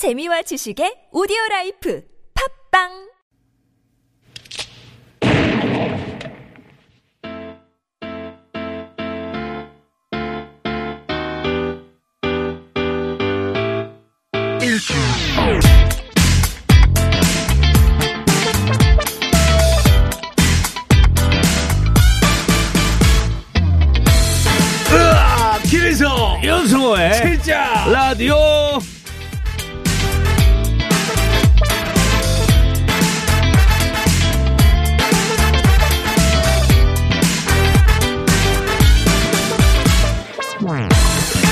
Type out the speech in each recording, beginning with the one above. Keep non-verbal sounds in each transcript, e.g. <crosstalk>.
재미와 지식의 오디오 라이프. 팝빵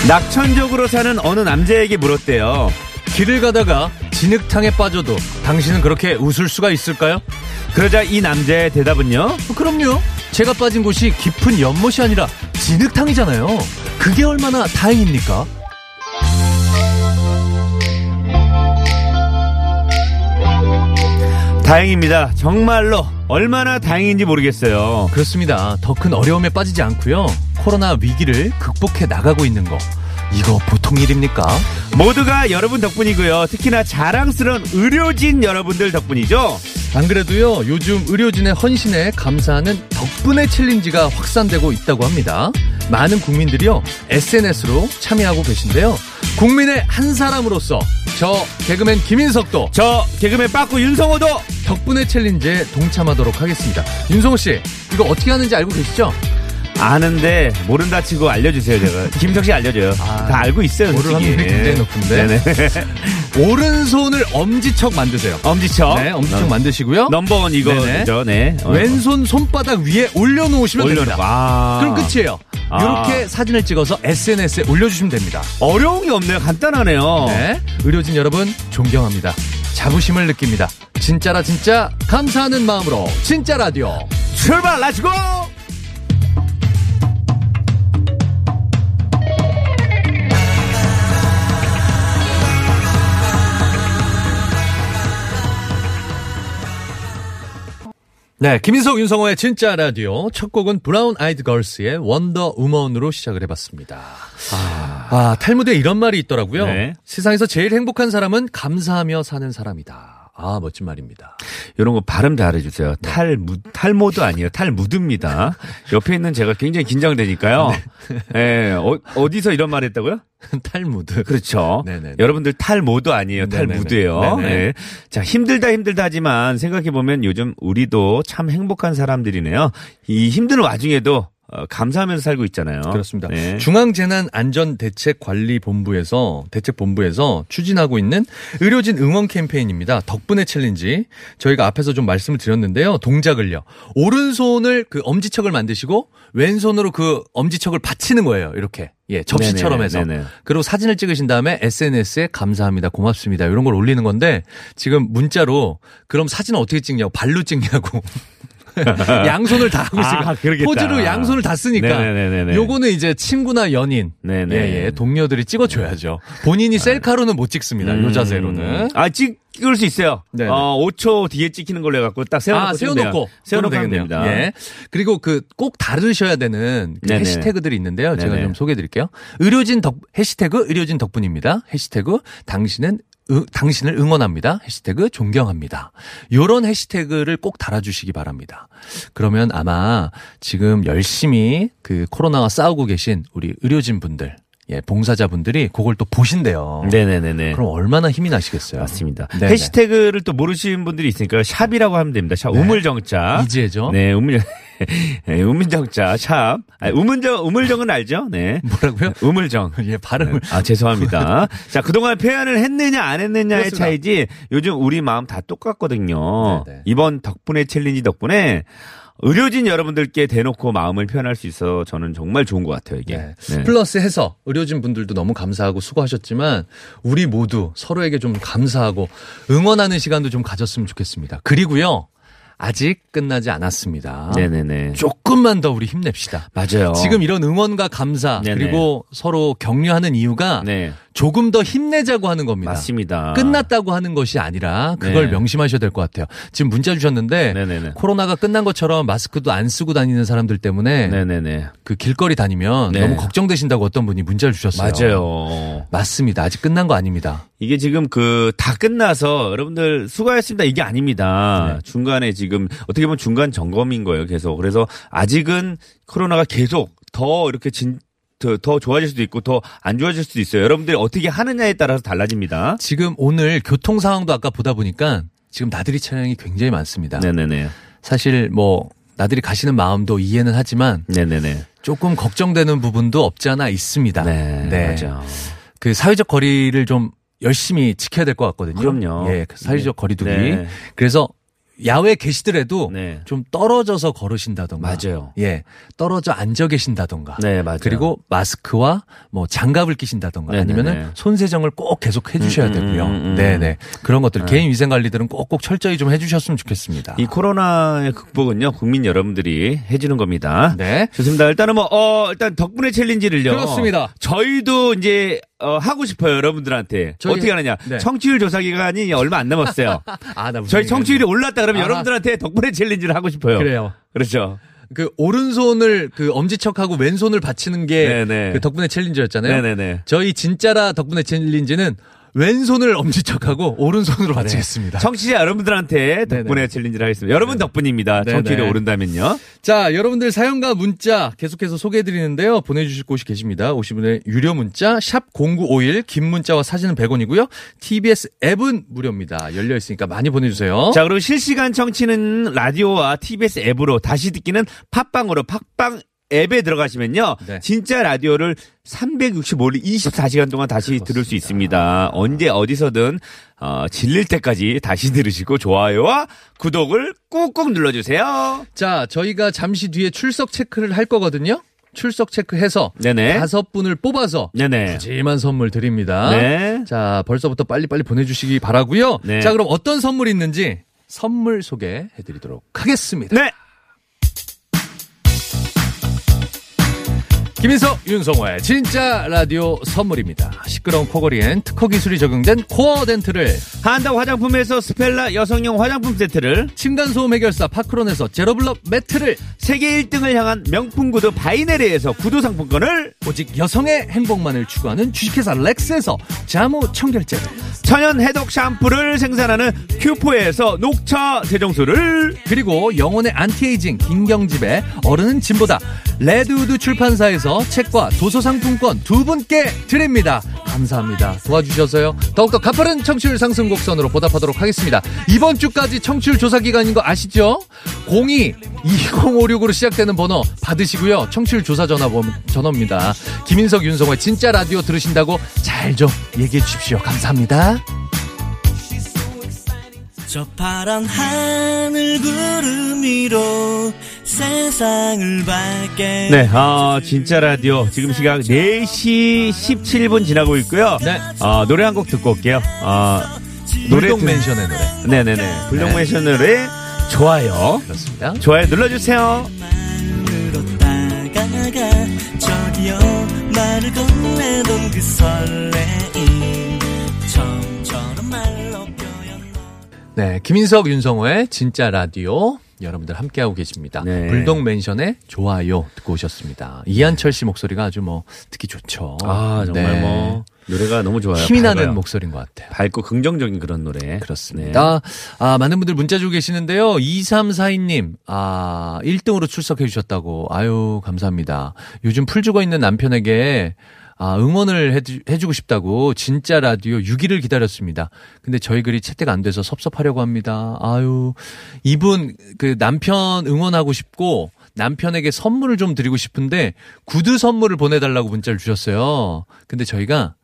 낙천적으로 사는 어느 남자에게 물었대요. 길을 가다가 진흙탕에 빠져도 당신은 그렇게 웃을 수가 있을까요? 그러자 이 남자의 대답은요. 어, 그럼요. 제가 빠진 곳이 깊은 연못이 아니라 진흙탕이잖아요. 그게 얼마나 다행입니까? 다행입니다. 정말로 얼마나 다행인지 모르겠어요. 그렇습니다. 더 큰 어려움에 빠지지 않고요. 코로나 위기를 극복해 나가고 있는 거. 이거 보통 일입니까? 모두가 여러분 덕분이고요. 특히나 자랑스러운 의료진 여러분들 덕분이죠. 안 그래도요, 요즘 의료진의 헌신에 감사하는 덕분에 챌린지가 확산되고 있다고 합니다. 많은 국민들이요, SNS로 참여하고 계신데요. 국민의 한 사람으로서 저 개그맨 김인석도 저 개그맨 빠꾸 윤성호도 덕분에 챌린지에 동참하도록 하겠습니다. 윤성호 씨, 이거 어떻게 하는지 알고 계시죠? 아는데 모른다 치고 알려주세요 제가 김석 씨 알려줘요 아, 다 알고 있어요 모를. 확률이 굉장히 높은데. 네네. <laughs> 오른손을 엄지척 만드세요. 엄지척 네, 엄지척 어, 만드시고요. 넘버원 이거죠 네 어. 왼손 손바닥 위에 올려놓으시면 올려놓고 됩니다. 아. 그럼 끝이에요. 아. 이렇게 사진을 찍어서 SNS에 올려주시면 됩니다. 어려운 게 없네요 간단하네요 네, 의료진 여러분 존경합니다. 자부심을 느낍니다. 진짜라 진짜 감사하는 마음으로 진짜 라디오. 출발 let's go 네, 김인석 윤성호의 진짜 라디오 첫 곡은 브라운 아이드 걸스의 Wonder Woman으로 시작을 해봤습니다. 아, 탈무드에 이런 말이 있더라고요. 네. 세상에서 제일 행복한 사람은 감사하며 사는 사람이다. 아, 멋진 말입니다. 이런 거 발음 잘해주세요 탈 무 탈모도 아니에요 탈무드입니다 <laughs> 옆에 있는 제가 굉장히 긴장되니까요 네. 어, 어디서 이런 말 했다고요 <laughs> 탈무드. 그렇죠. 네네네. 여러분들 탈모도 아니에요. 탈무드예요. 네. 자, 힘들다 힘들다 하지만 생각해 보면 요즘 우리도 참 행복한 사람들이네요. 이 힘든 와중에도 어, 감사하면서 살고 있잖아요. 그렇습니다. 네. 중앙재난안전대책관리본부에서 대책본부에서 추진하고 있는 의료진 응원 캠페인입니다. 덕분에 챌린지 저희가 앞에서 좀 말씀을 드렸는데요. 동작을요. 오른손을 그 엄지척을 만드시고 왼손으로 그 엄지척을 받치는 거예요. 이렇게 예 접시처럼 네네, 해서 네네. 그리고 사진을 찍으신 다음에 SNS에 감사합니다, 고맙습니다 이런 걸 올리는 건데 지금 문자로 그럼 사진을 어떻게 찍냐고 발로 찍냐고. <laughs> 양손을 다 하고 아, 있으니까 그러겠다. 포즈로 양손을 다 쓰니까 네네네네네. 요거는 이제 친구나 연인 네네. 예, 예, 동료들이 찍어줘야죠. 본인이 셀카로는 못 찍습니다. 요 자세로는. 음. 아, 찍을 수 있어요. 네네. 어, 5초 뒤에 찍히는 걸로 해갖고 딱 세워놓고. 아. 세워놓고. 세워놓고 하면. 됩니다. 예. 그리고 그 꼭 다루셔야 되는 그. 해시태그들이 있는데요. 제가 네네. 좀 소개해 드릴게요. 의료진 덕, 해시태그 의료진 덕분입니다. 해시태그 당신은 응- 당신을 응원합니다. 해시태그 존경합니다. 요런 해시태그를 꼭 달아주시기 바랍니다. 그러면 아마 지금 열심히 그 코로나와 싸우고 계신 우리 의료진 분들, 예, 봉사자분들이 그걸 또 보신대요. 네네네네. 그럼 얼마나 힘이 나시겠어요. 맞습니다. 네네. 해시태그를 또 모르시는 분들이 있으니까 샵이라고 하면 됩니다. 샵 우물정자. 이지혜죠? 네, 우물 네, 우물정자 샵. 아, 우물정 우물정은 알죠? 네. 뭐라고요? 우물정. 예, 발음을. 아, 죄송합니다. <laughs> 자, 그동안 표현을 했느냐, 안 했느냐의 그렇습니다. 차이지, 요즘 우리 마음 다 똑같거든요. 네네. 이번 덕분에 challenge 덕분에 의료진 여러분들께 대놓고 마음을 표현할 수 있어 저는 정말 좋은 것 같아요, 이게. 네. 네. 플러스 해서 의료진 분들도 너무 감사하고 수고하셨지만 우리 모두 서로에게 좀 감사하고 응원하는 시간도 좀 가졌으면 좋겠습니다. 그리고요. 아직 끝나지 않았습니다. 네네네. 조금만 더 우리 힘냅시다. 맞아요. 지금 이런 응원과 감사 네네. 그리고 서로 격려하는 이유가 네. 조금 더 힘내자고 하는 겁니다. 맞습니다. 끝났다고 하는 것이 아니라 그걸 네. 명심하셔야 될 것 같아요. 지금 문자 주셨는데 네네네. 코로나가 끝난 것처럼 마스크도 안 쓰고 다니는 사람들 때문에 네네네. 그 길거리 다니면 네. 너무 걱정되신다고 어떤 분이 문자를 주셨어요. 맞아요. 맞습니다. 아직 끝난 거 아닙니다. 이게 지금 그 다 끝나서 여러분들 수고하셨습니다. 이게 아닙니다. 네. 중간에 지금 어떻게 보면 중간 점검인 거예요. 계속. 그래서 아직은 코로나가 계속 더 이렇게 진, 더, 더 좋아질 수도 있고 더 안 좋아질 수도 있어요. 여러분들이 어떻게 하느냐에 따라서 달라집니다. 지금 오늘 교통 상황도 아까 보다 보니까 지금 나들이 차량이 굉장히 많습니다. 네네네. 사실 뭐 나들이 가시는 마음도 이해는 하지만 네네네. 조금 걱정되는 부분도 없지 않아 있습니다. 네. 맞아. 그 사회적 거리를 좀 열심히 지켜야 될 것 같거든요. 그럼요. 예, 그 사회적 네. 거리두기. 네. 그래서 야외에 계시더라도 네. 좀 떨어져서 걸으신다던가. 맞아요. 예, 떨어져 앉아 계신다던가. 네, 맞아요. 그리고 마스크와 뭐 장갑을 끼신다던가 네네네. 아니면은 손 세정을 꼭 계속 해 주셔야 음, 음, 되고요. 음, 음. 네 네 그런 것들 개인 위생 관리들은 꼭꼭 철저히 좀 해 주셨으면 좋겠습니다. 이 코로나의 극복은요, 국민 여러분들이 해 주는 겁니다. 네. 좋습니다. 일단은 뭐, 어, 일단 덕분에 챌린지를요. 그렇습니다. 저희도 이제, 어, 하고 싶어요, 여러분들한테. 저희- 어떻게 하느냐. 네. 청취율 조사 기간이 얼마 안 남았어요. <laughs> 아, 저희. 청취율이 올랐다 그러면 아하. 여러분들한테 덕분에 챌린지를 하고 싶어요. 그래요. 그렇죠. 그 오른손을 그 엄지척하고 왼손을 받치는 게 네네. 그 덕분에 challenge였잖아요. 네네네. 저희 진짜라 덕분에 challenge는 왼손을 엄지척하고 오른손으로 받치겠습니다. 청취자 여러분들한테 덕분에. challenge를 하겠습니다. 여러분 덕분입니다. 청취율이 오른다면요. 자, 여러분들 사연과 문자 계속해서 소개해드리는데요. 보내주실 곳이 계십니다. 50원의 유료 문자, 샵 0951, 긴 문자와 사진은 100원이고요. TBS 앱은 무료입니다. 열려 있으니까 많이 보내주세요. 자, 그리고 실시간 청취는 라디오와 TBS 앱으로 다시 듣기는 팟빵으로 팟빵 앱에 들어가시면요. 네. 진짜 라디오를 365일 24시간 동안 다시 들을 수 있습니다. 언제 어디서든 어, 질릴 때까지 다시 들으시고 좋아요와 구독을 꾹꾹 눌러주세요. 자, 저희가 잠시 뒤에 출석 체크를 할 거거든요. 출석 체크해서 네네. 다섯 분을 뽑아서 네네. 푸짐한 선물 드립니다. 네. 자, 벌써부터 빨리빨리 보내주시기 바라고요. 네. 자, 그럼 어떤 선물이 있는지 선물 소개해드리도록 하겠습니다. 네. 김인석, 윤성호의 진짜 라디오 선물입니다. 시끄러운 코골이엔 특허 기술이 적용된 코어 덴트를 한다 화장품에서 스펠라 여성용 화장품 세트를 층간소음 해결사 파크론에서 제로블럭 매트를 세계 1등을 향한 명품 구두 바이네르에서 구두 상품권을 오직 여성의 행복만을 추구하는 주식회사 렉스에서 자무 청결제를 천연 해독 샴푸를 생산하는 큐포에서 녹차 세정수를 그리고 영혼의 안티에이징 김경집의 어른은 진보다 레드우드 출판사에서 책과 도서 상품권 두 분께 드립니다. 감사합니다. 도와주셔서요. 더욱더 가파른 청취율 상승 곡선으로 보답하도록 하겠습니다. 이번 주까지 청취율 조사 기간인 거 아시죠? 02-2056으로 시작되는 번호 받으시고요. 청취율 조사 전화 전화입니다. 김인석 윤성호의 진짜 라디오 들으신다고 잘 좀 얘기해 주십시오. 감사합니다. 저 파란 하늘 구름 위로 세상을 밝게 네, 아, 진짜 라디오. 지금 시각 4시 17분 지나고 있고요. 네. 아, 노래 한 곡 듣고 올게요. 아, 노래 불독 듣- 맨션의 노래. 네 네 네. 불독 맨션의 좋아요. 그렇습니다. 좋아요 눌러 주세요. 만으로 다가가 저기요 나를 건네던 그 설레임 네, 김인석, 윤성호의 진짜 라디오 여러분들 함께하고 계십니다. 네. 불독 맨션의 좋아요 듣고 오셨습니다. 이한철 씨 목소리가 아주 뭐 듣기 좋죠. 아, 정말 네. 뭐, 노래가 너무 좋아요. 힘이 나는 밝아요. 목소리인 것 같아요. 밝고 긍정적인 그런 노래. 그렇습니다. 아, 많은 분들 문자 주고 계시는데요. 2342님, 아, 1등으로 출석해 주셨다고. 아유, 감사합니다. 요즘 풀 죽어 있는 남편에게 아, 응원을 해주, 해주고 싶다고 진짜 라디오 6일을 기다렸습니다. 근데 저희 글이 채택 안 돼서 섭섭하려고 합니다. 아유, 이분 그 남편 응원하고 싶고 남편에게 선물을 좀 드리고 싶은데 구두 선물을 보내달라고 문자를 주셨어요. 근데 저희가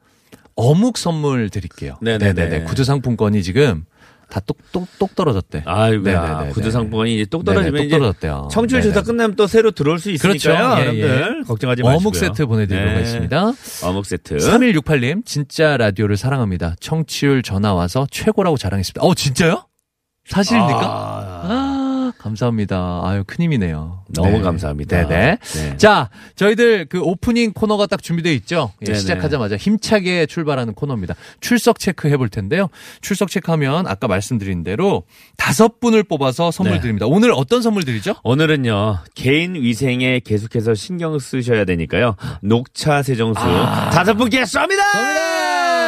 어묵 선물 드릴게요. 네네네. 구두 상품권이 지금 다 똑똑 똑 떨어졌대. 아이고야. 네네네네. 구두 상품권이 이제 똑 네네, 떨어지면 똑 이제 떨어졌대요. 청취율 조사 네네. 끝나면 또 새로 들어올 수 있으니까요. 그렇죠. 예, 여러분들 걱정하지 마시고요. 어묵 세트 보내드리도록 네. 하겠습니다. 어묵 세트. 3168님, 진짜 라디오를 사랑합니다. 청취율 전화 와서 최고라고 자랑했습니다. 어, 진짜요? 사실입니까? 아, 아, 감사합니다. 아유, 큰 힘이네요. 너무 네. 감사합니다. 네네. 네. 자, 저희들 그 오프닝 코너가 딱 준비되어 있죠? 예. 시작하자마자 힘차게 출발하는 코너입니다. 출석 체크 해볼 텐데요. 출석 체크하면 아까 말씀드린 대로 다섯 분을 뽑아서 선물 네. 드립니다. 오늘 어떤 선물 드리죠? 오늘은요 개인 위생에 계속해서 신경 쓰셔야 되니까요 녹차 세정수 다섯 분께 쏩니다.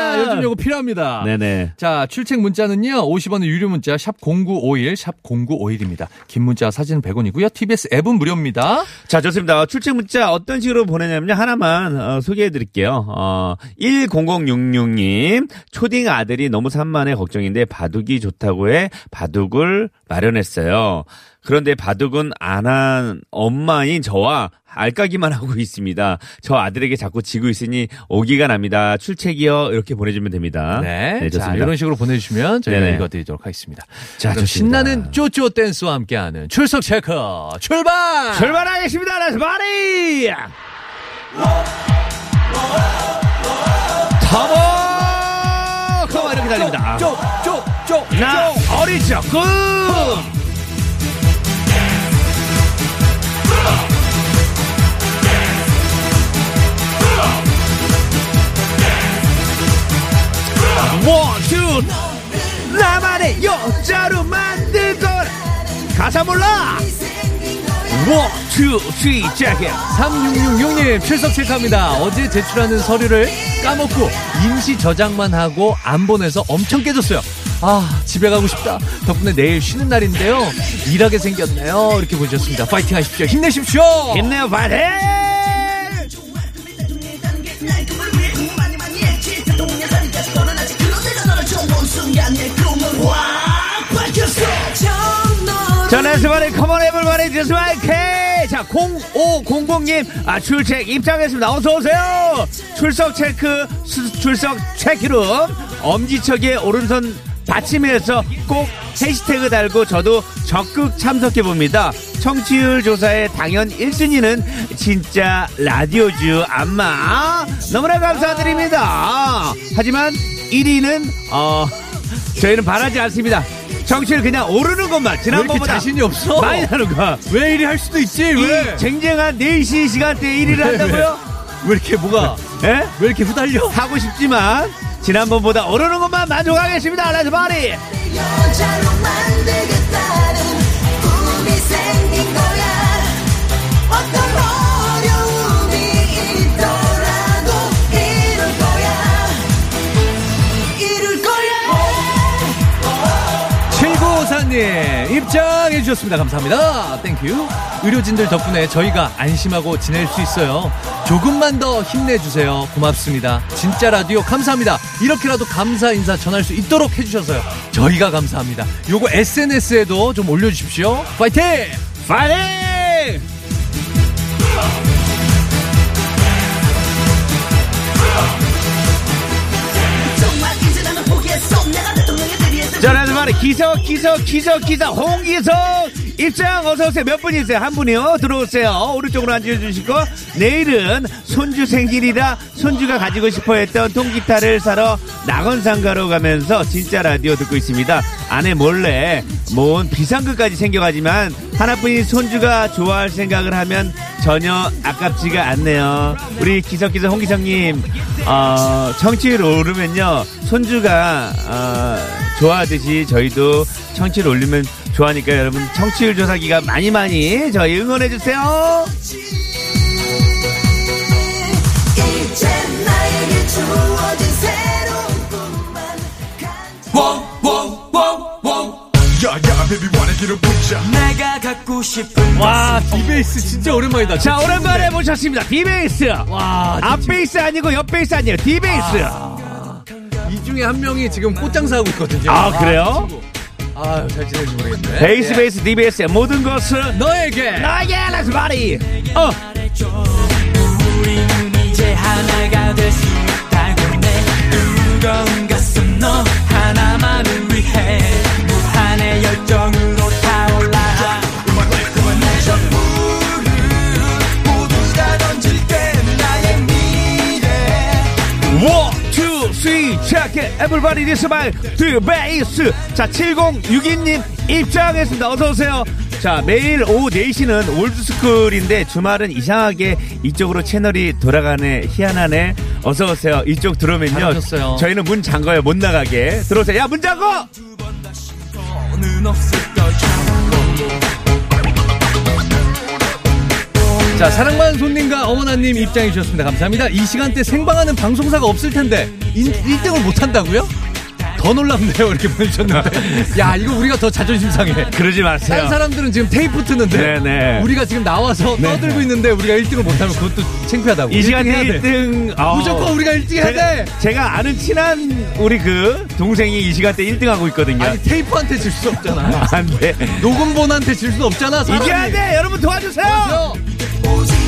아, 요즘 요거 필요합니다. 네네. 자, 출첵 문자는요, 50원의 유료 문자, 샵 0951, 샵 0951입니다. 긴 문자, 사진은 100원이고요. TBS 앱은 무료입니다. 자, 좋습니다. 출첵 문자 어떤 식으로 보내냐면요. 하나만 어, 소개해 드릴게요. 어, 10066님. 초딩 아들이 너무 산만해 걱정인데 바둑이 좋다고 해 바둑을 마련했어요. 그런데 바둑은 안 한 엄마인 저와 알까기만 하고 있습니다. 저 아들에게 자꾸 지고 있으니 오기가 납니다. 출첵이요. 이렇게 보내주면 됩니다. 네. 자, 좋습니다. 이런 식으로 보내주시면 저희가 네네. 읽어드리도록 하겠습니다. 자, 좋습니다. 신나는 쪼쪼 댄스와 함께하는 출석 체크 출발! 출발하겠습니다. Let's party! 터보! 커버 이렇게 달립니다. 쪼, 쪼, 쪼, 나 어리죠. Good! One, two, 나만의 여자로 만들고 가사 몰라! One, two, three, 시작해! 3666님 출석 체크합니다. 어제 제출하는 서류를 까먹고 임시 저장만 하고 안 보내서 엄청 깨졌어요. 아 집에 가고 싶다. 덕분에 내일 쉬는 날인데요. 일하게 생겼네요. 이렇게 보셨습니다. 파이팅 하십시오. 힘내십시오. 힘내요, 파이팅! 자, Let's party come on everybody this mic! 자, 0500님, 아, 출첵 입장했습니다. 어서오세요! 출석 체크, 수- 출석 체크룸, 엄지척에 오른손 받침해서 꼭 해시태그 달고 저도 적극 참석해봅니다. 청취율 조사의 당연 1순위는 진짜 라디오주 안마. 너무나 감사드립니다. 하지만 1위는, 어, 저희는 바라지 않습니다. 청취율 그냥 오르는 것만 지난번보다 자신이 없어? 많이 나는 거. 왜 이리 할 수도 있지? 왜? 이 쟁쟁한 4시 시간대에 1위를 한다고요? 왜 이렇게 뭐가 예? 왜 이렇게 후달려? 하고 싶지만 지난번보다 오르는 것만 만족하겠습니다. Let's party. 여자로 만들겠다 7954님 입장해 주셨습니다. 감사합니다. Thank you. 의료진들 덕분에 저희가 안심하고 지낼 수 있어요. 조금만 더 힘내주세요. 고맙습니다. 진짜 라디오 감사합니다. 이렇게라도 감사 인사 전할 수 있도록 해주셔서요. 저희가 감사합니다. 요거 SNS에도 좀 올려주십시오. 파이팅! 파이팅! 바리. 기석, 기석, 기석, 기석, 홍기석. 입장 어서 오세요. 몇 분이세요? 한 분이요. 들어오세요. 오른쪽으로 앉아주시고. 내일은 손주 생일이라 손주가 가지고 싶어 했던 통기타를 사러 낙원상가로 가면서 진짜 라디오 듣고 있습니다. 아내 몰래 모은 비상금까지 챙겨가지만 하나뿐인 손주가 좋아할 생각을 하면 전혀 아깝지가 않네요. 우리 기석기석 홍기석님, 어, 청취율 오르면요. 손주가, 어, 좋아하듯이 저희도 청취율 올리면 좋아하니까 여러분 청취율 조사 기간 많이 많이 저희 응원해 주세요. 이 내가 갖고 싶은 와, 디베이스 진짜 오랜만이다. 자, 오랜만에 모셨습니다. 디베이스. 와, 앞베이스 아니고 옆베이스 아니에요. 디베이스. 이 중에 한 명이 지금 꽃장사하고 있거든요. 아, 그래요? 아유, 잘 지낼지 모르겠네. 베이스 예. 베이스 디베이스의 모든 것을 너에게 나에게 Let's party. 어. 우리는 이제 하나가 될 수 있다고 내 뜨거운 Everybody this my, 디베이스. 자, 7062님 입장했습니다. 어서오세요. 자, 매일 오후 4시는 올드스쿨인데 주말은 이상하게 이쪽으로 채널이 돌아가네. 희한하네. 어서오세요. 이쪽 들어오면요. 잘하셨어요. 저희는 문 잠가요. 못 나가게. 들어오세요. 야, 문 잠궈! 자, 사랑받는 손님과 어머나님 입장해 주셨습니다. 감사합니다. 이 시간대 생방하는 방송사가 없을 텐데 1, 등을 못 한다고요? 더 놀랍네요. 이렇게 보내주셨는데. <laughs> 야, 이거 우리가 더 자존심 상해. 그러지 다른 마세요. 사람들은 지금 테이프 트는데 네네. 우리가 지금 나와서 떠들고 있는데 우리가 1등을 못하면 그것도 창피하다고. 이 시간에 1등 해야 돼. 1등. 어. 무조건 우리가 1등 해야 돼. 제가, 아는 친한 우리 그 동생이 이 시간대 1등 하고 있거든요. 아니 테이프한테 질 수 없잖아. 안 돼. 녹음본한테 질 수 없잖아. 사람이. 이겨야 돼! 여러분 도와주세요! 나는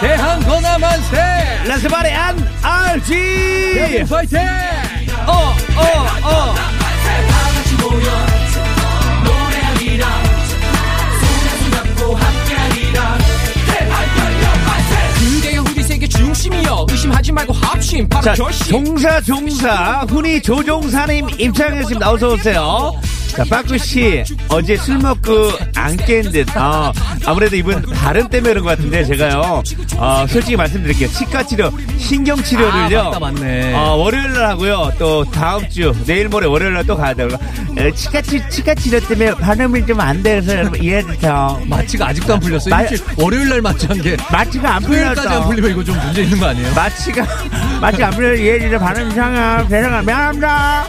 대한 건화 만세. 렛츠 바리 안 RG! 대한 파이팅. 어, 어, 어. 중심이여 의심하지 말고 합심 바로 자, 결심 종사 종사 훈이 조종사님 입장했습니다. 어서 오세요. 자, 빠꾸 씨 어제 술 먹고 안 깬 듯. 어, 아무래도 이분 발음 때문에 그런 것 같은데 제가요. 어, 솔직히 말씀드릴게요. 치과 치료, 신경 치료를요. 아, 맞다, 맞네. 어, 월요일 날 하고요. 또 다음 주 내일 모레 월요일 날 또 가야 돼요. 에, 치과 치 치과 치료 때문에 발음이 좀 안 돼서 여러분 이해해 주세요. 마취가 아직도 안 풀렸어요. 마- 일주일 월요일 날 마취한 게 마취가 안 풀렸어. 풀리면 이거 좀 문제 있는 거 아니에요? 마취가 마취 안 풀려 이해해 주세요. 발음 이상해. 죄송합니다.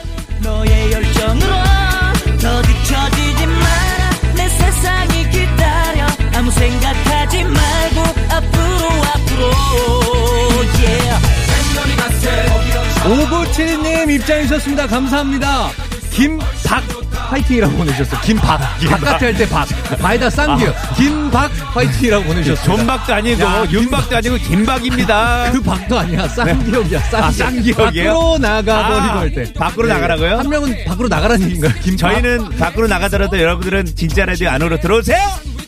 입장해주셨습니다. 감사합니다. 김박 화이팅이라고 보내주셨어요. 김박. 바깥에 할 때 박. 바에다 쌍기요. 김박 화이팅이라고 보내주셨어요. 존박도 아니고 야, 윤박도 아니고 김박입니다. 그 박도 아니야. 쌍기역이야. 쌍기역. 아, 쌍기역이에요? 밖으로 나가버리고 아, 할 때. 밖으로 나가라고요? 한 명은 밖으로 나가라는 얘기인가요? 김박? 저희는 밖으로 나가더라도 여러분들은 진짜 라디오 안으로 들어오세요.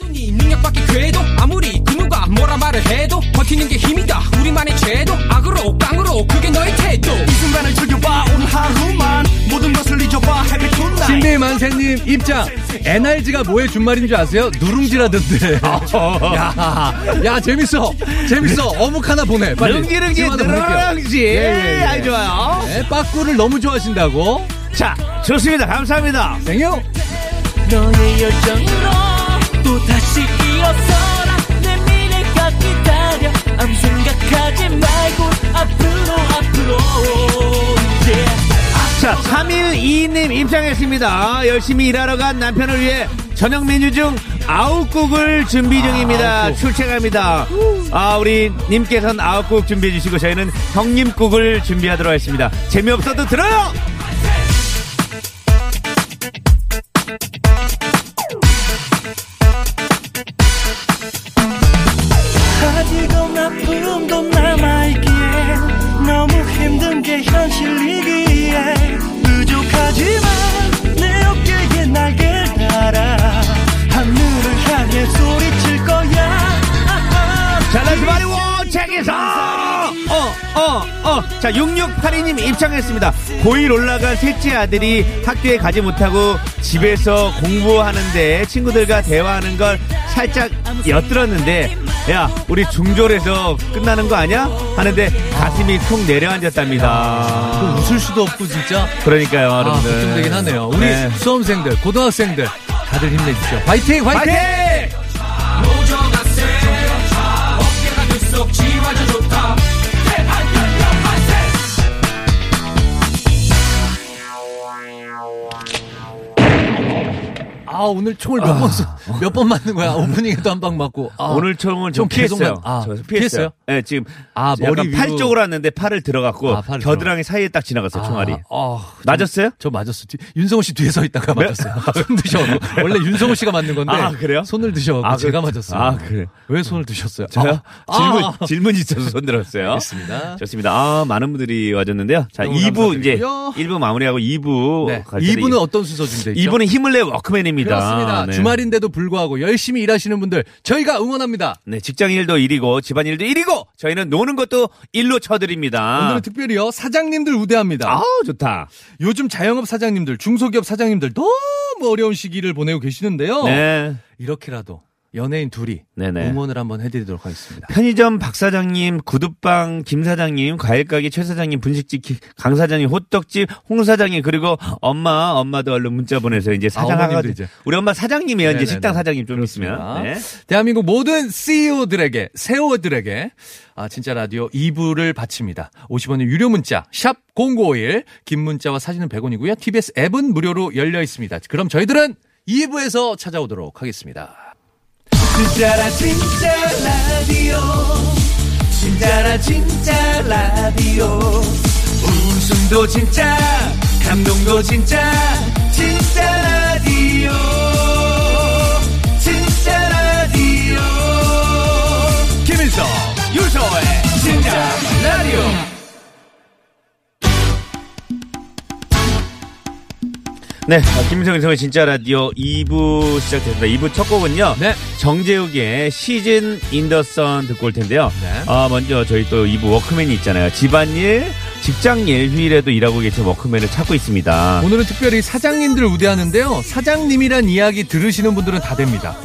네 능력밖에 궤도 아무리 그 누가 뭐라 말을 해도 버티는 게 힘이다 우리만의 제도 악으로 깡 그게 너의 태도 이 순간을 즐겨봐 오늘 하루만 모든 것을 잊어봐 Happy tonight 신비 만세님 입장. NRG가 뭐의 준말인 줄 아세요? 누룽지라던데. 야, 야 재밌어, 재밌어. 어묵 하나 보내. 빨리. 능지능지. 누룽지. 예, 예, 예. 아이 좋아요. 네, 빠꾸를 너무 좋아하신다고. 자, 좋습니다. 감사합니다. 생요. 너의 열정으로 또 다시 일어서라 아무 생각하지 말고 앞으로 앞으로 yeah. 자, 312님 입장했습니다. 열심히 일하러 간 남편을 위해 저녁 메뉴 중 아욱국을 준비 중입니다. 아욱국. 출첵합니다. 아, 우리 님께서는 아욱국 준비해 주시고 저희는 형님국을 준비하도록 하겠습니다. 재미없어도 들어요! 자, 6682님 입장했습니다. 고1 올라간 셋째 아들이 학교에 가지 못하고 집에서 공부하는데 친구들과 대화하는 걸 살짝 엿들었는데, 야, 우리 중졸에서 끝나는 거 아니야? 하는데 가슴이 통 내려앉았답니다. 그 웃을 수도 없고 진짜. 그러니까요, 아, 여러분들. 걱정되긴 하네요. 우리 네. 수험생들, 고등학생들 다들 힘내주십시오. 화이팅, 화이팅! 파이팅! 아, 오늘 총을 몇 번, <laughs> 몇 번 맞는 거야? 오프닝에도 한 방 맞고. 아, 오늘 총을 좀 피했어요. 맞- 아, 저 피했어요? 피했어요. 네, 지금 아, 머리 팔 위로. 쪽으로 왔는데 팔을 들어갔고 아, 팔을 겨드랑이 사이에 딱 지나갔어요, 총알이. 아, 아, 맞았어요? 저 맞았어. 뒤- 윤성호 씨 뒤에 서 있다가 맞았어요. <laughs> 손 드셔. 원래 윤성호 씨가 맞는 건데. 아, 그래요? 손을 드셔. 아, 제가 그- 맞았어요. 아, 그래요? 왜 손을 드셨어요? 저요? 아, 질문, 아, 질문 있어서 손 들었어요. 알겠습니다. 좋습니다. 아, 많은 분들이 와줬는데요. 자, 너무 2부 이제 감사드리고요. 1부 마무리하고 2부 네. 갈 텐데 2부는 어떤 순서 준비돼 있죠? 2부는 힘을 내 워크맨입니다. 그렇습니다. 네. 주말인데도 불구하고 열심히 일하시는 분들 저희가 응원합니다. 네, 직장 일도 일이고 집안 일도 일이고 저희는 노는 것도 일로 쳐드립니다. 오늘은 특별히요 사장님들 우대합니다. 아우 좋다. 요즘 자영업 사장님들, 중소기업 사장님들 너무 어려운 시기를 보내고 계시는데요. 네. 이렇게라도 연예인 둘이 네네. 응원을 한번 해드리도록 하겠습니다. 편의점 박 사장님, 구두방 김 사장님, 과일 가게 최 사장님, 분식집 기- 강 사장님, 호떡집 홍 사장님 그리고 엄마 엄마도 얼른 문자 보내서 이제 사장 아, 어머님도 하가 이제. 우리 엄마 사장님이에요. 이제 네네네. 식당 사장님 좀 그렇습니다. 있으면. 네. 대한민국 모든 CEO들에게, 세오들에게, 아, 진짜 라디오 2부를 바칩니다. 50원의 유료 문자, 샵 0951, 긴 문자와 사진은 100원이고요. TBS 앱은 무료로 열려 있습니다. 그럼 저희들은 2부에서 찾아오도록 하겠습니다. 진짜라 진짜 라디오. 진짜라 진짜 라디오. 웃음도 진짜 감동도 진짜. 진짜 라디오. 진짜 라디오. 김일성 유서의 진짜 라디오 네, 아, 김일성 유서의 진짜 라디오 2부 시작됐습니다. 2부 첫 곡은요. 네. 정재욱의 시즌 인더선 듣고 올 텐데요. 네. 아, 먼저 저희 또 2부 워크맨이 있잖아요. 집안일, 직장일, 휴일에도 일하고 계신 워크맨을 찾고 있습니다. 오늘은 특별히 사장님들 우대하는데요. 사장님이란 이야기 들으시는 분들은 다 됩니다.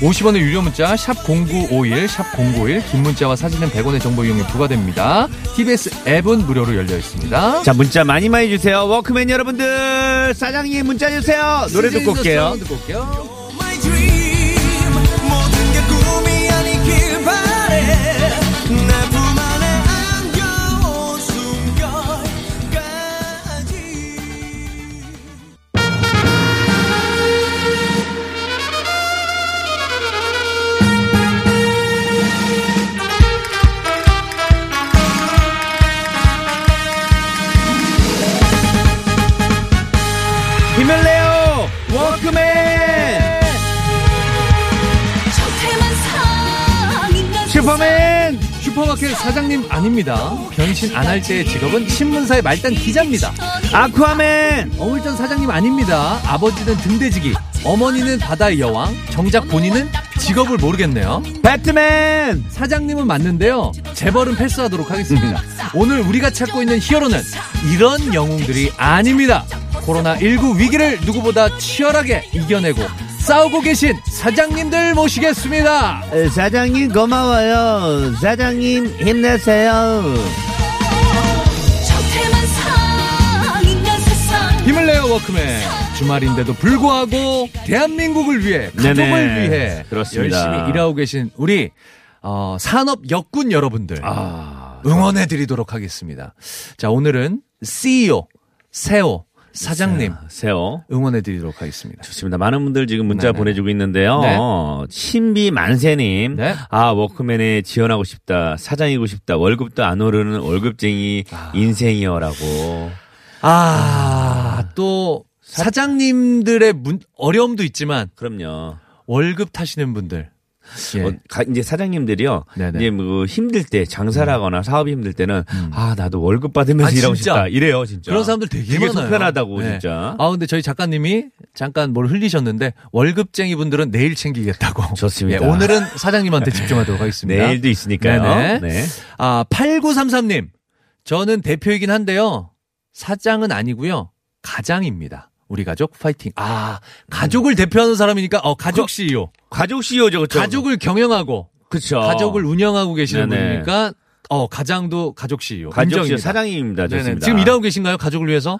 50원의 유료 문자 샵 0951, 샵 091, 긴 문자와 사진은 100원의 정보 이용이 부과됩니다. TBS 앱은 무료로 열려 있습니다. 자, 문자 많이 많이 주세요. 워크맨 여러분들, 사장님 문자 주세요. 노래 듣고 올게요. 듣고 올게요. 힘을 내요! 워크맨! 슈퍼맨! 슈퍼마켓 사장님 아닙니다. 변신 안 할 때의 직업은 신문사의 말단 기자입니다. 아쿠아맨! 어물전 사장님 아닙니다. 아버지는 등대지기, 어머니는 바다의 여왕, 정작 본인은 직업을 모르겠네요. 배트맨! 사장님은 맞는데요. 재벌은 패스하도록 하겠습니다. 오늘 우리가 찾고 있는 히어로는 이런 영웅들이 아닙니다. 코로나19 위기를 누구보다 치열하게 이겨내고 싸우고 계신 사장님들 모시겠습니다. 사장님 고마워요. 사장님 힘내세요. 힘을 내요 워크맨. 주말인데도 불구하고 대한민국을 위해 가족을 네네. 위해 그렇습니다. 열심히 일하고 계신 우리 어, 산업 역군 여러분들 아, 응원해 드리도록 하겠습니다. 자 오늘은 CEO 세오 사장님 세요. 응원해 드리도록 하겠습니다. 좋습니다. 많은 분들 지금 문자 네네. 보내주고 있는데요. 네. 신비 만세님. 네. 아, 워크맨에 지원하고 싶다. 사장이고 싶다. 월급도 안 오르는 월급쟁이 아. 인생이여라고. 아, 또 사장님들의 문, 어려움도 있지만 그럼요. 월급 타시는 분들 예. 어, 가- 이제 사장님들이요. 네네. 음. 이제 뭐 힘들 때 장사를 하거나 사업이 힘들 때는 아 나도 월급 받으면서 아, 일하고 진짜? 싶다. 이래요 진짜. 그런 사람들 되게, 되게 많아요. 속편하다고 네. 진짜. 아 근데 저희 작가님이 잠깐 뭘 흘리셨는데 월급쟁이 분들은 내일 챙기겠다고. 좋습니다. 예, 오늘은 사장님한테 집중하도록 하겠습니다. 내일도 있으니까요. 네네. 네. 아 8933님 저는 대표이긴 한데요 사장은 아니고요 가장입니다. 우리 가족 파이팅. 아 가족을 대표하는 사람이니까 어 가족 그- CEO. 가족 CEO죠, 그렇죠? 가족을 경영하고 그렇죠. 가족을 운영하고 계시는 네네. 분이니까 어 가장도 가족 CEO. 가족 인정입니다. 사장님입니다. 좋습니다. 지금 일하고 계신가요? 가족을 위해서?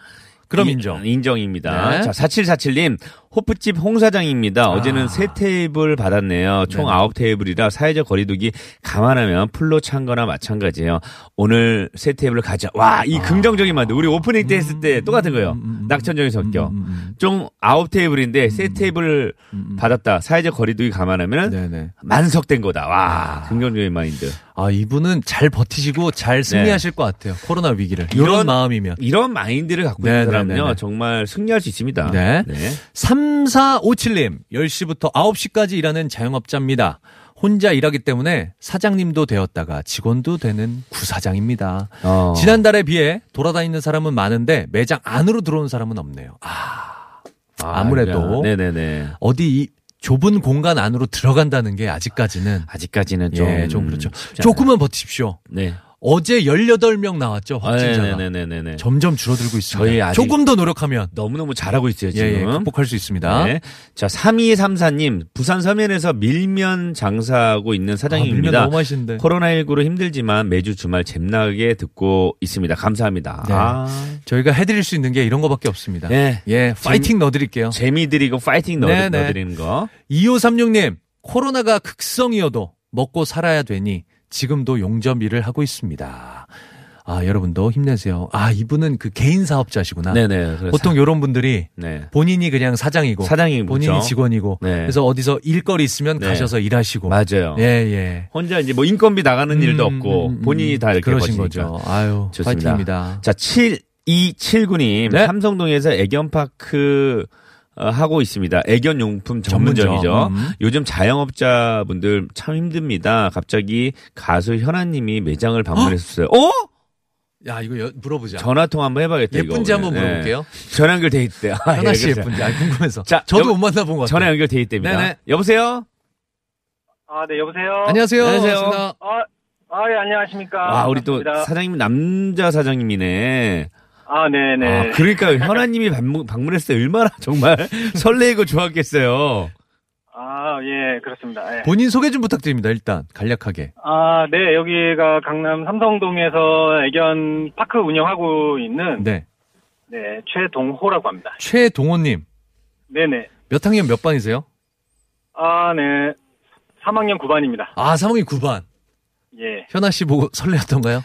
그럼 이- 인정. 인정입니다. 네. 자, 4747님, 호프집 홍 사장입니다. 아. 어제는 세 테이블 받았네요. 총 네네. 아홉 테이블이라 사회적 거리두기 감안하면 full로 찬 거나 마찬가지예요. 오늘 세 테이블 가자. 와, 아. 이 긍정적인 마인드. 우리 오프닝 때 했을 때 똑같은 거예요. 음, 음, 낙천적인 성격. 음, 음, 좀 아홉 테이블인데 세 테이블 음, 음. 받았다. 사회적 거리두기 감안하면 네네. 만석된 거다. 아. 와, 긍정적인 마인드. 아, 이분은 잘 버티시고 잘 승리하실 것 같아요. 코로나 위기를. 이런, 이런- 마음이면. 이런 마인드를 갖고 네, 있는 네, 사람은요, 네, 네. 정말 승리할 수 있습니다. 네. 네. 3457님, 10시부터 9시까지 일하는 자영업자입니다. 혼자 일하기 때문에 사장님도 되었다가 직원도 되는 구사장입니다. 어. 지난달에 비해 돌아다니는 사람은 많은데 매장 안으로 들어온 사람은 없네요. 아, 아무래도. 네네네. 어디 이 좁은 공간 안으로 들어간다는 게 아직까지는 아직까지는 좀. 예, 좀 그렇죠. 조금만 버티십시오. 네. 어제 18명 나왔죠, 아, 확진자가. 네네네네. 점점 줄어들고 있습니다. 조금 더 노력하면 너무너무 잘하고 있어요, 예, 지금. 예, 극복할 수 있습니다. 네. 자, 3234님, 부산 서면에서 밀면 장사하고 있는 아, 사장님입니다. 너무 맛있는데. 코로나19로 힘들지만 매주 주말 잼나게 듣고 있습니다. 감사합니다. 네. 아, 저희가 해드릴 수 있는 게 이런 거밖에 없습니다. 네. 예, 파이팅 넣어드릴게요. 재미 드리고 파이팅 넣어, 네, 네. 넣어드리는 거. 2536님, 코로나가 극성이어도 먹고 살아야 되니 지금도 용접 일을 하고 있습니다. 아, 여러분도 힘내세요. 아, 이분은 그 개인 사업자시구나. 네네. 보통 이런 분들이 네. 본인이 그냥 사장이고 사장이고, 본인이 그렇죠. 직원이고 네. 그래서 어디서 일거리 있으면 네. 가셔서 일하시고 맞아요. 예, 예. 혼자 이제 뭐 인건비 나가는 일도 음, 없고 음, 음, 본인이 다 이렇게 그러신 버티니까. 거죠. 아유, 좋습니다. 파이팅입니다. 자, 7279님. 네. 삼성동에서 애견파크 어, 하고 있습니다. 애견 용품 전문점이죠. 전문점. 음. 요즘 자영업자분들 참 힘듭니다. 갑자기 가수 현아님이 매장을 방문했었어요. 어? 야, 이거 여- 물어보자. 전화 통화 한번 해봐야겠다. 예쁜지 이거. 한번 네. 물어볼게요. 전화 연결돼 있대. 아, 현아 씨 예. 예쁜지 아, 궁금해서. 자, 저도 여- 못 만나본 것 같아요. 전화 연결돼 있답니다. 네네. 여보세요? 아, 네, 여보세요? 안녕하세요. 안녕하세요. 반갑습니다. 아, 아, 예, 안녕하십니까. 아, 우리 또 반갑습니다. 사장님 남자 사장님이네. 아, 네네. 아, 그러니까 현아님이 방문, 방문했을 때 얼마나 정말 <laughs> 설레고 좋았겠어요. 아, 예, 그렇습니다. 예. 본인 소개 좀 부탁드립니다. 일단 간략하게. 아, 네, 여기가 강남 삼성동에서 애견 파크 운영하고 있는, 네, 네. 최동호라고 합니다. 최동호님 네네. 몇 학년 몇 반이세요? 아, 네. 3학년 9반입니다. 아, 3학년 9반. 예. 현아 씨 보고 설레었던가요?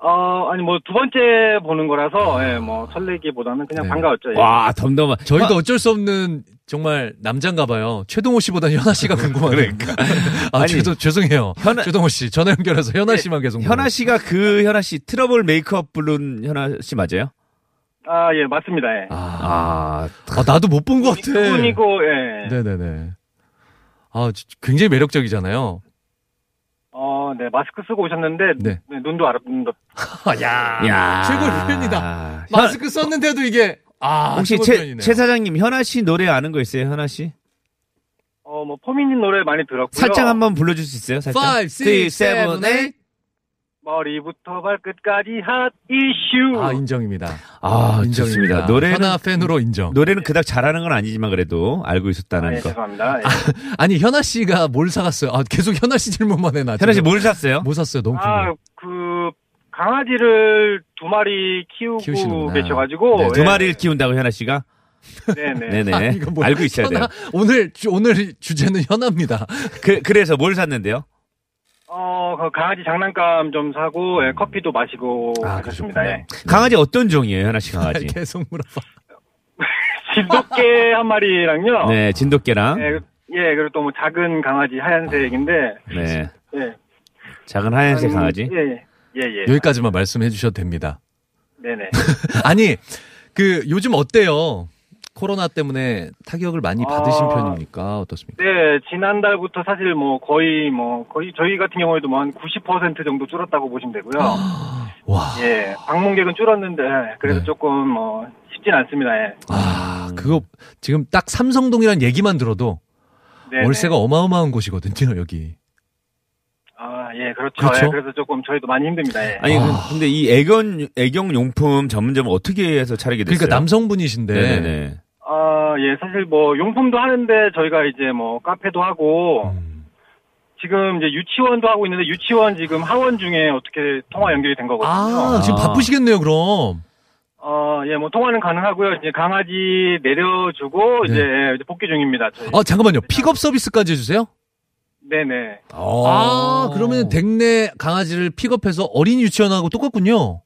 어, 아니, 뭐, 두 번째 보는 거라서, 예, 뭐, 설레기보다는 그냥 네. 반가웠죠. 예. 와, 덤덤한. 저희도 어쩔 수 없는 정말 남잔가 봐요. 최동호 씨보다 현아 씨가 <laughs> 궁금하네요. 그러니까. <laughs> 아, 아니, 죄송, 죄송해요. 현아- 최동호 씨 전화 연결해서 현아 씨만 계속 현아 씨가 그 현아 씨 트러블 메이커 부른 현아 씨 맞아요? 아, 예, 맞습니다. 예. 아, 아, 아, 나도 못 본 것 같아. 분이고, 예. 네네네. 아, 지- 굉장히 매력적이잖아요. 어, 네, 마스크 쓰고 오셨는데, 네. 네, 눈도 알아, 눈도. <laughs> 야, 야. 최고의 표현이다. 마스크 썼는데도 이게 아, 혹시 최. 최 사장님 현아 씨 노래 아는 거 있어요? 현아 씨? 어, 뭐, 포미님 노래 많이 들었고요. 살짝 한번 불러줄 수 있어요? 살짝. 5, 6, 7, 8. 머리부터 발끝까지 핫 이슈. 아, 인정입니다. 아, 인정입니다. 좋습니다. 노래는 현아 팬으로 인정. 노래는 그닥 잘하는 건 아니지만 그래도 알고 아, 있었다는 예, 거. 죄송합니다. 예. <laughs> 아니, 현아 씨가 뭘 사갔어요? 아, 계속 현아 씨 질문만 해, 나. 현아 씨. 뭘 샀어요? 뭐 샀어요? 너무 궁금해. 아, 그, 강아지를 두 마리 키우고 키우시는구나. 계셔가지고. 네, 두 예. 마리를 키운다고 현아 씨가? 네네. <laughs> 네네. 아, 이거 뭐야? 알고 있어야 돼요. 현아, 오늘, 주- 오늘 주제는 현아입니다. 그, 그래서 뭘 샀는데요? 어, 그 강아지 장난감 좀 사고, 예, 커피도 마시고. 아, 그렇습니다. 예. 강아지 어떤 종이에요, 현아 씨 강아지? <laughs> 계속 물어봐. <laughs> 진돗개 한 마리랑요. 네, 진돗개랑. 예, 예, 그리고 또 뭐 작은 강아지 하얀색인데. 네. 예. 작은 하얀색 한- 강아지. 예, 예. 예, 예. 여기까지만 말씀해 주셔도 됩니다. 네네. <laughs> 아니, 그, 요즘 어때요? 코로나 때문에 타격을 많이 받으신 아, 편입니까? 어떻습니까? 네, 지난달부터 사실 뭐 거의 뭐 거의 저희 같은 경우에도 뭐 한 90% 정도 줄었다고 보시면 되고요. 와. 예, 방문객은 줄었는데 그래도 네. 조금 뭐 쉽진 않습니다. 예. 아, 그거 지금 딱 삼성동이란 얘기만 들어도 네네. 월세가 어마어마한 곳이거든요, 여기. 아, 예, 그렇죠. 그렇죠? 예, 그래서 조금 저희도 많이 힘듭니다. 예. 아니, 아. 근데 이 애견, 애경용품 전문점을 어떻게 해서 차리게 됐어요? 그러니까 남성분이신데 네네네. 아, 예, 사실 뭐 용품도 하는데 저희가 이제 뭐 카페도 하고 음. 지금 이제 유치원도 하고 있는데 유치원 지금 하원 중에 어떻게 통화 연결이 된 거거든요. 아, 지금 아. 바쁘시겠네요, 그럼. 어, 예, 뭐 통화는 가능하고요. 이제 강아지 내려주고 네. 이제 이제 복귀 중입니다. 저희. 아, 잠깐만요. 픽업 서비스까지 해 주세요? 네 네. 아, 그러면 댁내 강아지를 픽업해서 어린이 유치원하고 똑같군요.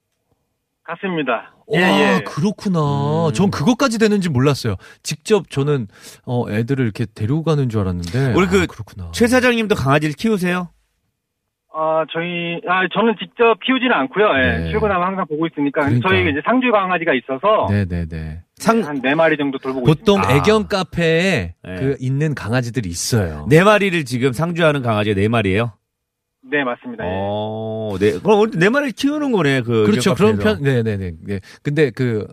같습니다. 와, 예, 예. 그렇구나. 전 그것까지 되는지 몰랐어요. 직접 저는 어 애들을 이렇게 데리고 가는 줄 알았는데. 우리 그 아, 그렇구나. 최 사장님도 강아지를 키우세요? 아, 저희, 아, 저는 직접 키우지는 않고요. 예. 네. 출근하면 항상 보고 있으니까. 그러니까. 저희 이제 상주 강아지가 있어서 네, 네, 네. 상, 한네 마리 정도 돌보고 보통 있습니다. 애견 카페에 네. 그 있는 강아지들이 있어요. 네 마리를 지금 상주하는 강아지가 네 마리예요 네, 맞습니다. 예. 어, 네. 그럼 네 마리를 키우는 거네, 그. 그렇죠. 그런. 편, 네, 네, 네. 네. 근데 그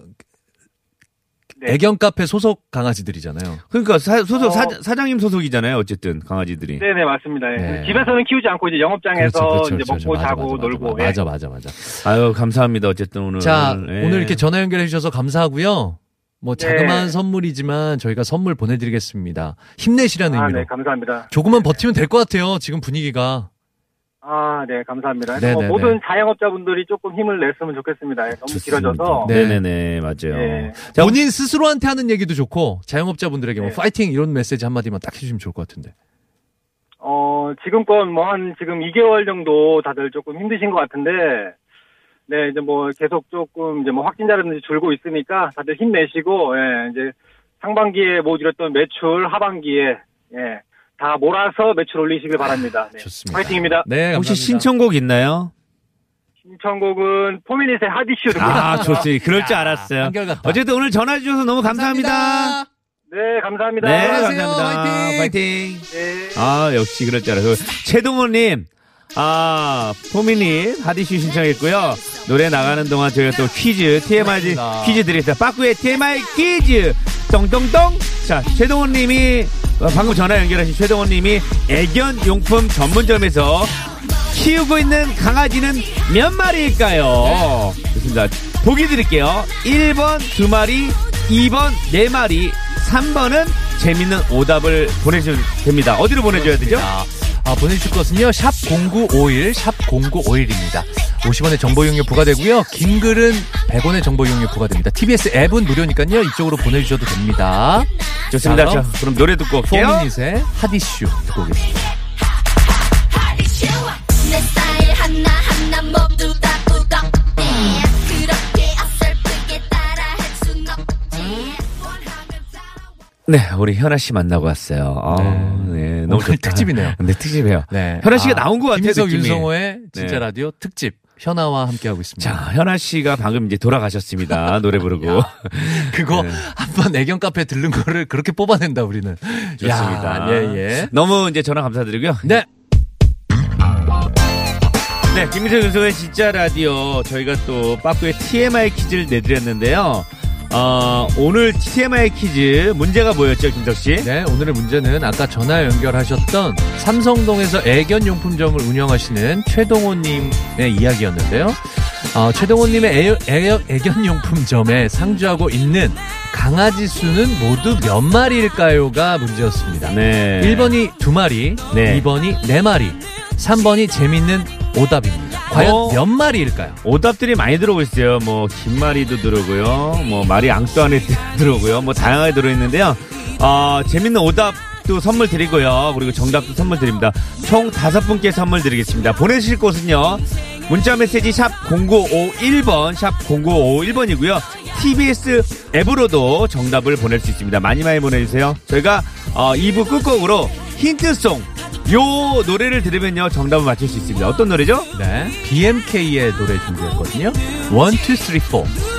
네. 애견 카페 소속 강아지들이잖아요. 그러니까 사, 소속, 어. 사, 사장님 소속이잖아요, 어쨌든, 강아지들이. 네네, 맞습니다. 예. 네. 집에서는 키우지 않고 이제 영업장에서 그렇죠, 그렇죠, 이제 그렇죠. 먹고 맞아, 자고 맞아, 맞아, 놀고. 예. 맞아, 맞아, 맞아. 아유, 감사합니다, 어쨌든 오늘. 자, 예. 오늘 이렇게 전화 연결해 주셔서 감사하고요. 뭐 자그마한 네. 선물이지만 저희가 선물 보내드리겠습니다. 힘내시라는 아, 의미로. 네, 감사합니다. 조금만 버티면 될 것 같아요. 지금 분위기가. 아, 네, 감사합니다. 네, 뭐 네, 모든 자영업자분들이 조금 힘을 냈으면 좋겠습니다. 예, 너무 길어져서. 네. 네네네, 맞아요. 예. 자, 본인 스스로한테 하는 얘기도 좋고 자영업자분들에게 뭐 네. 파이팅 이런 메시지 한마디만 딱 해주시면 좋을 것 같은데. 어, 지금껏 뭐 한 지금 2개월 정도 다들 조금 힘드신 것 같은데, 네, 이제 뭐 계속 조금 이제 뭐 확진자라든지 줄고 있으니까 다들 힘내시고, 예, 이제 상반기에 못 이뤘던 매출 하반기에, 예, 다 몰아서 매출 올리시길 바랍니다. 네. 좋습니다. 파이팅입니다. 네, 혹시 감사합니다. 신청곡 있나요? 신청곡은 포미닛의 하디슈 듣고 아. 좋습니다. 그럴 줄 알았어요. 한결같다. 어쨌든 오늘 전화 주셔서 너무 감사합니다. 네, 감사합니다. 네. 감사합니다. 화이팅! 파이팅. 네. 아, 역시 그럴 줄 알았어요. 최동호님, 아, 포미님, 하디슈 신청했고요. 노래 나가는 동안 저희가 또 퀴즈, TMI. 퀴즈 드리겠습니다. 빠꾸의 TMI 퀴즈! 똥똥똥! 자, 최동호님이, 어, 방금 전화 연결하신 최동호님이 애견 용품 전문점에서 키우고 있는 강아지는 몇 마리일까요? 좋습니다. 보기 드릴게요. 1번 두 마리, 2번 네 마리, 3번은 재밌는 오답을 보내주시면 됩니다. 어디로 보내줘야 되죠? 아, 보내주실 것은요, 샵 0951, 샵 0951입니다. 50원의 정보 이용료 부과되고요. 긴 글은 100원의 정보 이용료 부과됩니다. TBS 앱은 무료니까요. 이쪽으로 보내주셔도 됩니다. 좋습니다. 자, 자, 그럼 노래 듣고 올게요. 포미닛의 하디슈 듣고 오겠습니다. 네, 우리 현아 씨 만나고 왔어요. 아, 네, 너무 오늘 좋다. 특집이네요. 네, 특집이에요. 네. 현아 씨가 나온 것 같아요, 김석. 윤성호의 진짜 네. 라디오 특집 현아와 함께하고 있습니다. 자, 현아 씨가 방금 이제 돌아가셨습니다. <laughs> 노래 부르고. 그거 네. 한번 애견 카페 들른 거를 그렇게 뽑아낸다 우리는. 좋습니다. 야, 예, 예. 너무 이제 전화 감사드리고요. 네. 네, 김민석 윤성의 진짜 라디오. 저희가 또 빠꾸의 TMI 퀴즈를 내드렸는데요. 어, 오늘 TMI 퀴즈 문제가 뭐였죠, 김석 씨? 네, 오늘의 문제는 아까 전화 연결하셨던 삼성동에서 애견 용품점을 운영하시는 최동호님의 이야기였는데요. 어, 최동호님의 애, 애, 애견용품점에 상주하고 있는 강아지 수는 모두 몇 마리일까요가 문제였습니다. 네. 1번이 두 마리, 네. 2번이 네 마리, 3번이 재밌는 오답입니다. 과연 어. 몇 마리일까요? 오답들이 많이 들어오고 있어요. 뭐, 긴 말이도 들어오고요. 뭐, 말이 앙수 안에 <laughs> 들어오고요. 뭐, 다양하게 들어있는데요. 어, 재밌는 오답 도 선물 드리고요. 그리고 정답도 선물 드립니다. 총 다섯 분께 선물 드리겠습니다. 보내실 곳은요. 문자 메시지 샵 0951번, 샵 0951번이고요. TBS 앱으로도 정답을 보낼 수 있습니다. 많이 많이 보내주세요. 저희가, 어, 2부 끝곡으로 힌트송, 요 노래를 들으면요. 정답을 맞출 수 있습니다. 어떤 노래죠? 네. BMK의 노래 준비했거든요. 1, 2, 3, 4.